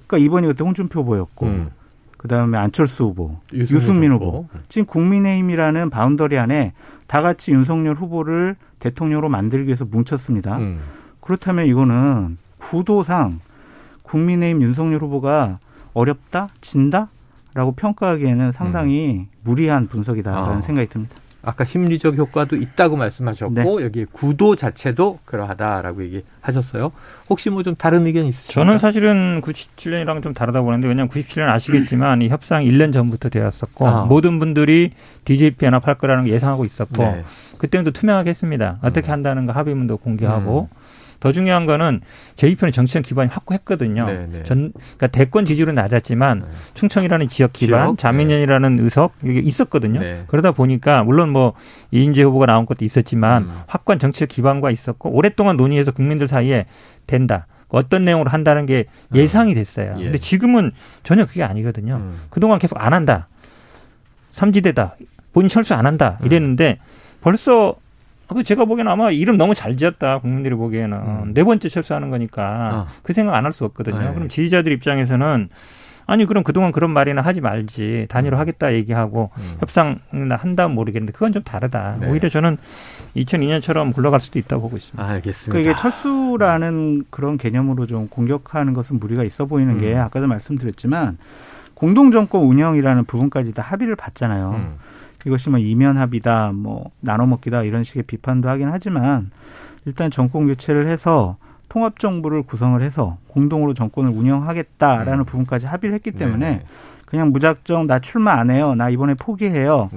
그러니까 이번이 그때 홍준표 후보였고 음. 그다음에 안철수 후보, 유승민, 유승민 후보. 후보. 지금 국민의힘이라는 바운더리 안에 다 같이 윤석열 후보를 대통령으로 만들기 위해서 뭉쳤습니다. 음. 그렇다면 이거는 구도상 국민의힘 윤석열 후보가 어렵다, 진다라고 평가하기에는 상당히 음. 무리한 분석이다라는 아. 생각이 듭니다. 아까 심리적 효과도 있다고 말씀하셨고 네. 여기 구도 자체도 그러하다라고 얘기하셨어요. 혹시 뭐 좀 다른 의견 있으십니까? 저는 사실은 97년이랑 좀 다르다고 보는데 왜냐하면 97년 아시겠지만 이 협상 1년 전부터 되었었고 아. 모든 분들이 DJP 연합할 거라는 걸 예상하고 있었고 네. 그때는 또 투명하게 했습니다. 어떻게 음. 한다는 거 합의문도 공개하고 음. 더 중요한 거는 제2편의 정치적 기반이 확고했거든요. 네, 네. 전 그러니까 대권 지지율은 낮았지만 네. 충청이라는 지역 기반, 지역? 자민련이라는 의석 이게 있었거든요. 네. 그러다 보니까 물론 뭐 이인재 후보가 나온 것도 있었지만 음. 확고한 정치적 기반과 있었고 오랫동안 논의해서 국민들 사이에 된다. 어떤 내용으로 한다는 게 음. 예상이 됐어요. 예. 근데 지금은 전혀 그게 아니거든요. 음. 그동안 계속 안 한다. 삼지대다. 본인 철수 안 한다. 이랬는데 벌써 그 제가 보기에는 아마 이름 너무 잘 지었다 국민들이 보기에는 음. 네 번째 철수하는 거니까 어. 그 생각 안 할 수 없거든요. 네. 그럼 지지자들 입장에서는 아니 그럼 그동안 그런 말이나 하지 말지 단일화 음. 하겠다 얘기하고 음. 협상 한다면 모르겠는데 그건 좀 다르다. 네. 오히려 저는 2002년처럼 굴러갈 수도 있다고 보고 있습니다. 알겠습니다. 그러니까 이게 철수라는 그런 개념으로 좀 공격하는 것은 무리가 있어 보이는 음. 게 아까도 말씀드렸지만 공동 정권 운영이라는 부분까지 다 합의를 봤잖아요. 음. 이것이 뭐 이면 합의다, 뭐 나눠먹기다 이런 식의 비판도 하긴 하지만 일단 정권 교체를 해서 통합 정부를 구성을 해서 공동으로 정권을 운영하겠다라는 음. 부분까지 합의를 했기 때문에 네 그냥 무작정 나 출마 안 해요. 나 이번에 포기해요.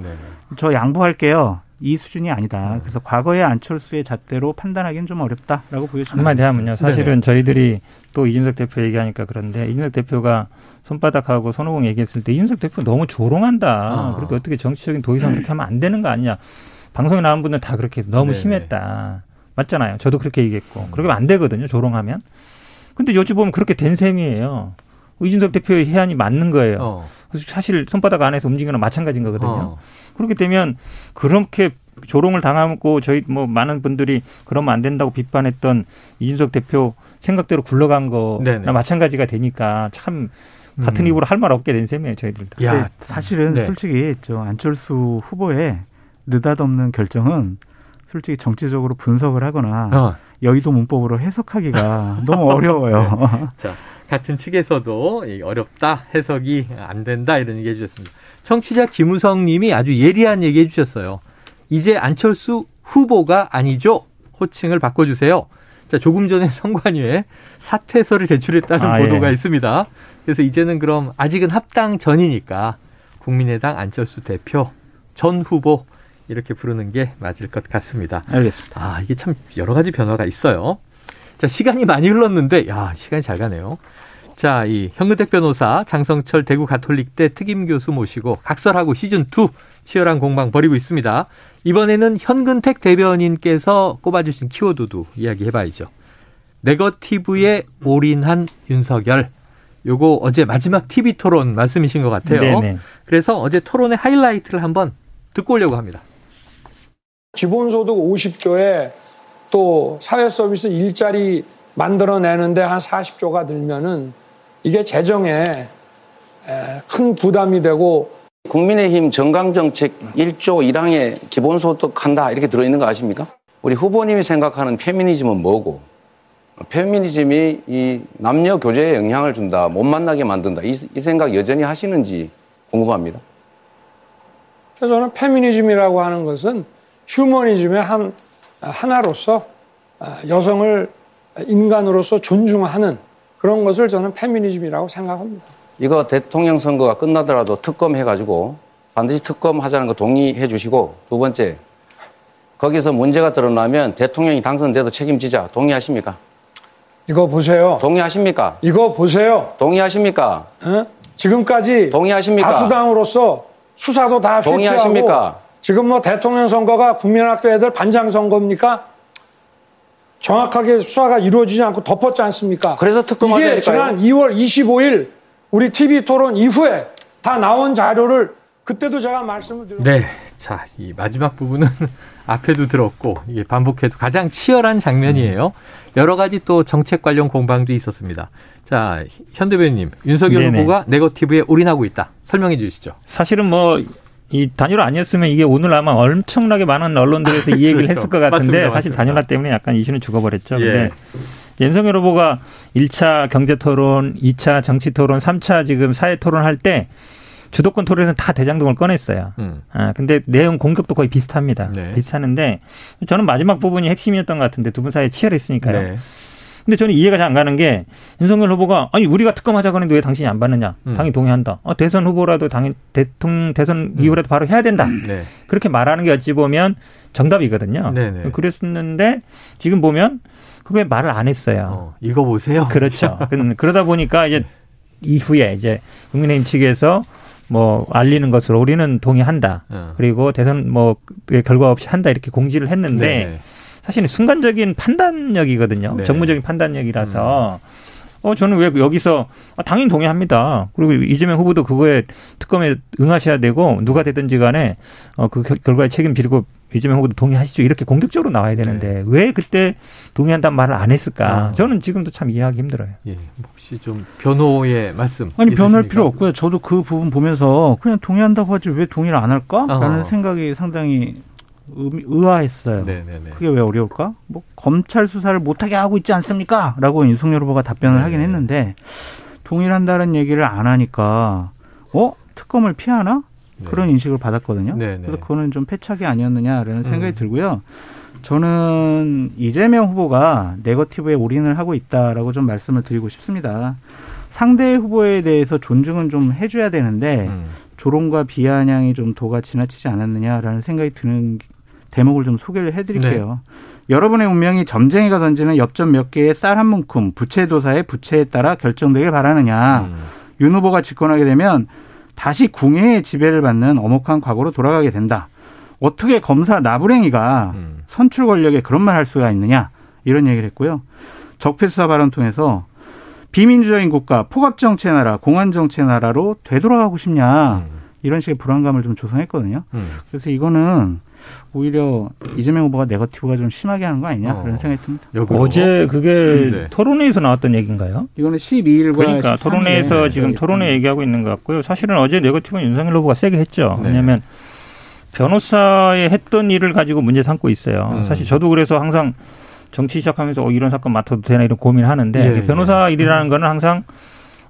네저 양보할게요. 이 수준이 아니다. 음. 그래서 과거의 안철수의 잣대로 판단하기는 좀 어렵다라고 보여집니다. 한마디 하면요. 사실은 네 저희들이 또 이준석 대표 얘기하니까 그런데 이준석 대표가 손바닥하고 손오공 얘기했을 때 이준석 대표 너무 조롱한다. 아. 그렇게 어떻게 정치적인 도의상 그렇게 하면 안 되는 거 아니냐. 방송에 나온 분들 다 그렇게 너무 네네. 심했다. 맞잖아요. 저도 그렇게 얘기했고. 음. 그러면 안 되거든요. 조롱하면. 근데 요즘 보면 그렇게 된 셈이에요. 이준석 대표의 해안이 맞는 거예요. 어. 사실 손바닥 안에서 움직이는 마찬가지인 거거든요. 어. 그렇게 되면 그렇게 조롱을 당하고 저희 뭐 많은 분들이 그러면 안 된다고 비판했던 이준석 대표 생각대로 굴러간 거나 마찬가지가 되니까 참 같은 음. 입으로 할 말 없게 된 셈이에요 저희들도. 야 사실은 네. 솔직히 저 안철수 후보의 느닷없는 결정은 솔직히 정치적으로 분석을 하거나 어. 여의도 문법으로 해석하기가 (laughs) 너무 어려워요. 네. 자 같은 측에서도 어렵다 해석이 안 된다 이런 얘기 해 주셨습니다. 청취자 김우성 님이 아주 예리한 얘기 해주셨어요. 이제 안철수 후보가 아니죠. 호칭을 바꿔주세요. 자, 조금 전에 (laughs) 선관위에 사퇴서를 제출했다는 아, 보도가 예. 있습니다. 그래서 이제는 그럼 아직은 합당 전이니까 국민의당 안철수 대표 전 후보 이렇게 부르는 게 맞을 것 같습니다. 알겠습니다. 아, 이게 참 여러 가지 변화가 있어요. 자, 시간이 많이 흘렀는데, 야, 시간이 잘 가네요. 자, 이 현근택 변호사, 장성철 대구 가톨릭대 특임 교수 모시고 각설하고 시즌 2 치열한 공방 벌이고 있습니다. 이번에는 현근택 대변인께서 꼽아주신 키워드도 이야기해봐야죠. 네거티브에 올인한 윤석열. 요거 어제 마지막 TV 토론 말씀이신 것 같아요. 네네. 그래서 어제 토론의 하이라이트를 한번 듣고 오려고 합니다. 기본소득 50조에 또 사회서비스 일자리 만들어내는데 한 40조가 들면은 이게 재정에 큰 부담이 되고 국민의힘 정강정책 1조 1항에 기본소득 한다 이렇게 들어있는 거 아십니까? 우리 후보님이 생각하는 페미니즘은 뭐고 페미니즘이 이 남녀 교제에 영향을 준다, 못 만나게 만든다 이, 이 생각 여전히 하시는지 궁금합니다. 그래서 저는 페미니즘이라고 하는 것은 휴머니즘의 한 하나로서 여성을 인간으로서 존중하는 그런 것을 저는 페미니즘이라고 생각합니다. 이거 대통령 선거가 끝나더라도 특검 해가지고 반드시 특검 하자는 거 동의해 주시고 두 번째 거기서 문제가 드러나면 대통령이 당선돼도 책임지자 동의하십니까? 이거 보세요. 동의하십니까? 이거 보세요. 동의하십니까? 어? 지금까지 동의하십니까? 다수당으로서 수사도 다 동의하십니까? 지금 뭐 대통령 선거가 국민학교 애들 반장 선거입니까? 정확하게 수사가 이루어지지 않고 덮었지 않습니까? 그래서 특검 이게 지난 2월 25일 우리 TV 토론 이후에 다 나온 자료를 그때도 제가 말씀을 드렸습니다. 네. 자, 이 마지막 부분은 (laughs) 앞에도 들었고 이게 반복해도 가장 치열한 장면이에요. 여러 가지 또 정책 관련 공방도 있었습니다. 자, 현 대변인님, 윤석열 네네. 후보가 네거티브에 올인하고 있다. 설명해 주시죠. 사실은 뭐 이 단일화 아니었으면 이게 오늘 아마 엄청나게 많은 언론들에서 이 얘기를 (laughs) 그렇죠. 했을 것 같은데 맞습니다, 사실 단일화 때문에 약간 이슈는 죽어버렸죠. 예. 근데 윤석열 후보가 1차 경제 토론, 2차 정치 토론, 3차 지금 사회 토론 할 때 주도권 토론에서는 다 대장동을 꺼냈어요. 음. 아, 근데 내용 공격도 거의 비슷합니다. 네. 비슷하는데 저는 마지막 부분이 핵심이었던 것 같은데 두 분 사이에 치열했으니까요. 네. 근데 저는 이해가 잘 안 가는 게 윤석열 후보가 아니 우리가 특검하자고 하는데 왜 당신이 안 받느냐? 음. 당연히 동의한다. 어, 대선 후보라도 당연 대통령 대선 음. 이후라도 바로 해야 된다. 네. 그렇게 말하는 게 어찌 보면 정답이거든요. 네네. 네. 그랬었는데 지금 보면 그게 말을 안 했어요. 어, 이거 보세요. 그렇죠. (laughs) 그러다 보니까 이제 이후에 이제 국민의힘 측에서 뭐 알리는 것으로 우리는 동의한다. 어. 그리고 대선 뭐 결과 없이 한다 이렇게 공지를 했는데 네 사실은 순간적인 판단력이거든요. 네. 정무적인 판단력이라서 음. 어 저는 왜 여기서 아, 당연히 동의합니다. 그리고 이재명 후보도 그거에 특검에 응하셔야 되고 누가 되든지 간에 어그 결과에 책임지고 이재명 후보도 동의하시죠. 이렇게 공격적으로 나와야 되는데 네. 왜 그때 동의한다는 말을 안 했을까? 어. 저는 지금도 참 이해하기 힘들어요. 예. 혹시 좀 변호의 말씀 아니 있으십니까? 변할 필요 없고요. 저도 그 부분 보면서 그냥 동의한다고 하지 왜 동의를 안 할까라는 어. 생각이 상당히 의아했어요. 네네네. 그게 왜 어려울까? 뭐 검찰 수사를 못하게 하고 있지 않습니까? 라고 윤석열 후보가 답변을 네 하긴 했는데 동일한다는 얘기를 안 하니까 어 특검을 피하나 네. 그런 인식을 받았거든요. 네네. 그래서 그거는 좀 패착이 아니었느냐라는 생각이 음. 들고요. 저는 이재명 후보가 네거티브에 올인을 하고 있다라고 좀 말씀을 드리고 싶습니다. 상대 후보에 대해서 존중은 좀 해줘야 되는데 음. 조롱과 비아냥이 좀 도가 지나치지 않았느냐라는 생각이 드는 대목을 좀 소개를 해드릴게요. 네. 여러분의 운명이 점쟁이가 던지는 엽전 몇 개의 쌀 한 문큼 부채도사의 부채에 따라 결정되길 바라느냐. 음. 윤 후보가 집권하게 되면 다시 궁예의 지배를 받는 엄혹한 과거로 돌아가게 된다. 어떻게 검사 나부랭이가 음. 선출 권력에 그런 말 할 수가 있느냐. 이런 얘기를 했고요. 적폐수사 발언 통해서 비민주적인 국가, 포갑정치의 나라, 공안정치의 나라로 되돌아가고 싶냐. 음. 이런 식의 불안감을 좀 조성했거든요. 음. 그래서 이거는 오히려 이재명 후보가 네거티브가 좀 심하게 하는 거 아니냐 어. 그런 생각이 듭니다. 어제 그게 네. 토론회에서 나왔던 얘기인가요? 이거는 12일과 그러니까 토론회에서 지금 토론회 얘기하고 있는 것 같고요. 사실은 어제 네거티브는 윤석열 후보가 세게 했죠. 네. 왜냐하면 변호사의 했던 일을 가지고 문제 삼고 있어요. 음. 사실 저도 그래서 항상 정치 시작하면서 어, 이런 사건 맡아도 되나 이런 고민하는데 예, 변호사 예. 일이라는 거는 항상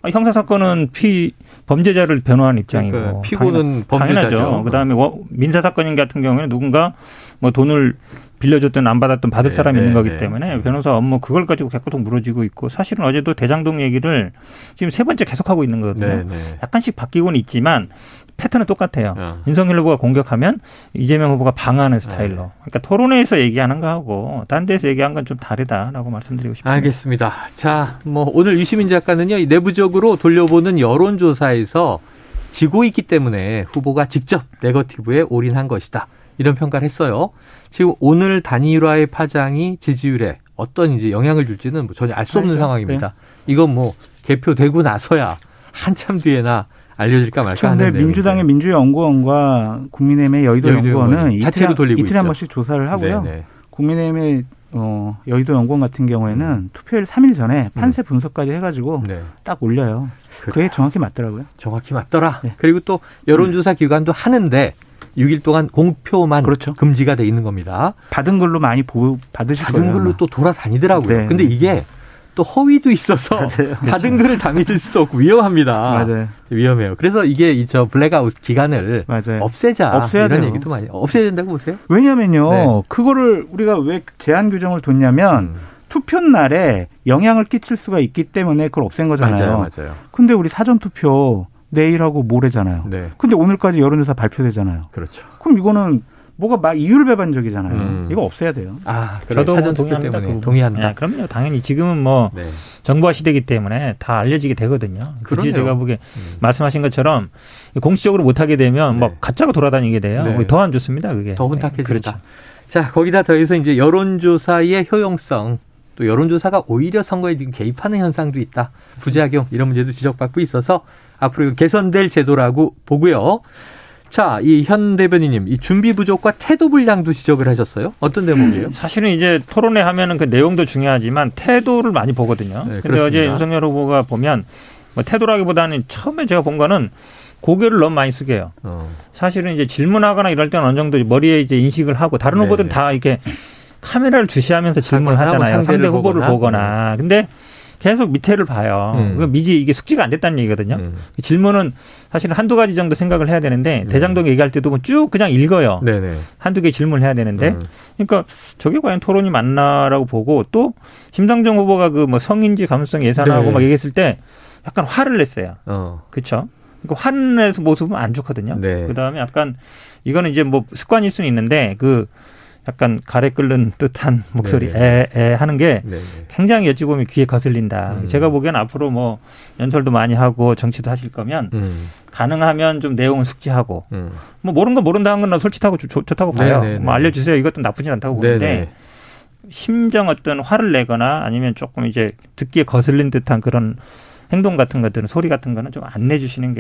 형사 사건은 피 범죄자를 변호하는 입장이고 그러니까 피고는 범죄자죠. 그다음에 민사 사건 같은 경우에는 누군가 뭐 돈을 빌려줬든 안 받았든 받을 네, 사람이 네, 있는 거기 네. 때문에 변호사 업무 그걸 가지고 계속 물어지고 있고 사실은 어제도 대장동 얘기를 지금 세 번째 계속하고 있는 거거든요. 네, 네. 약간씩 바뀌고는 있지만 패턴은 똑같아요. 어. 윤석열 후보가 공격하면 이재명 후보가 방어하는 스타일로. 네. 그러니까 토론회에서 얘기하는 거하고 딴 데서 얘기한 건 좀 다르다라고 말씀드리고 싶습니다. 알겠습니다. 자, 뭐 오늘 유시민 작가는요. 내부적으로 돌려보는 여론조사에서 지고 있기 때문에 후보가 직접 네거티브에 올인한 것이다. 이런 평가를 했어요. 지금 오늘 단일화의 파장이 지지율에 어떤 이제 영향을 줄지는 뭐 전혀 알 수 없는 상황입니다. 네. 이건 뭐 개표되고 나서야 한참 뒤에나 알려질까 말까 하는데 민주당의 민주연구원과 국민의힘의 여의도, 여의도 연구원은 이틀, 돌리고 이틀 한 번씩 조사를 하고요. 네네. 국민의힘의 어, 여의도 연구원 같은 경우에는 음. 투표일 3일 전에 판세 음. 분석까지 해가지고 네. 딱 올려요. 그래. 그게 정확히 맞더라고요. 정확히 맞더라. 네. 그리고 또 여론조사 기관도 하는데 6일 동안 공표만 그렇죠. 금지가 돼 있는 겁니다. 받은 걸로 많이 보, 받으실 받은 거예요. 걸로 또 돌아다니더라고요. 네. 근데 이게 또 허위도 있어서 (laughs) 맞아요. (laughs) 받은 글을 다 믿을 수도 없고 위험합니다. 맞아요. 위험해요. 그래서 이게 이 저 블랙아웃 기간을 맞아요. 없애자 없애야 이런 돼요. 얘기도 많이 없애야 된다고 보세요. 왜냐면요. 네. 그거를 우리가 왜 제한 규정을 뒀냐면 음. 투표 날에 영향을 끼칠 수가 있기 때문에 그걸 없앤 거잖아요. 맞아요. 맞아요. 근데 우리 사전 투표 내일하고 모레잖아요. 네. 근데 오늘까지 여론조사 발표되잖아요. 그렇죠. 그럼 이거는 뭐가 막 이율배반적이잖아요. 음. 이거 없애야 돼요. 아, 저도 뭐 동의합니다. 때문에. 동의한다. 네, 그럼요. 당연히 지금은 뭐 네. 정보화 시대이기 때문에 다 알려지게 되거든요. 굳이 제가 보기에 음. 말씀하신 것처럼 공식적으로 못하게 되면 뭐 네. 뭐 가짜가 돌아다니게 돼요. 네. 더안 좋습니다. 그게. 더 혼탁해진다. 그렇죠. 자, 거기다 더해서 이제 여론조사의 효용성 또 여론조사가 오히려 선거에 지금 개입하는 현상도 있다. 부작용 이런 문제도 지적받고 있어서 앞으로 개선될 제도라고 보고요. 자, 이 현 대변인님, 이 준비 부족과 태도 불량도 지적을 하셨어요. 어떤 대목이에요? 음, 사실은 이제 토론회 하면은 그 내용도 중요하지만 태도를 많이 보거든요. 네, 근데 어제 윤석열 후보가 보면 뭐 태도라기보다는 처음에 제가 본 거는 고개를 너무 많이 숙여요. 어. 사실은 이제 질문하거나 이럴 때는 어느 정도 머리에 이제 인식을 하고 다른 네 후보들은 다 이렇게 카메라를 주시하면서 질문을 하잖아요. 상대 후보를 보거나. 보거나. 근데 계속 밑에를 봐요. 음. 미지 이게 숙지가 안 됐다는 얘기거든요. 음. 질문은 사실 한두 가지 정도 생각을 해야 되는데 음. 대장동 얘기할 때도 뭐쭉 그냥 읽어요. 네네. 한두 개 질문을 해야 되는데 음. 그러니까 저게 과연 토론이 맞나라고 보고 또 심상정 후보가 그 뭐 성인지 감수성 예산하고 네. 막 얘기했을 때 약간 화를 냈어요. 어. 그렇죠? 그러니까 화를 내서 모습은 안 좋거든요. 네. 그다음에 약간 이거는 이제 뭐 습관일 수는 있는데 그 약간 가래 끓는 듯한 목소리 에에 에 하는 게 네네. 굉장히 어찌 보면 귀에 거슬린다. 음. 제가 보기엔 앞으로 뭐 연설도 많이 하고 정치도 하실 거면 음. 가능하면 좀 내용을 숙지하고 음. 뭐 모르는 거 모른다는 건 솔직하고 좋, 다고 봐요. 네네네. 뭐 알려주세요. 이것도 나쁘지 않다고 보는데 네네. 심정 어떤 화를 내거나 아니면 조금 이제 듣기에 거슬린 듯한 그런 행동 같은 것들은 소리 같은 거는 좀 안 내주시는 게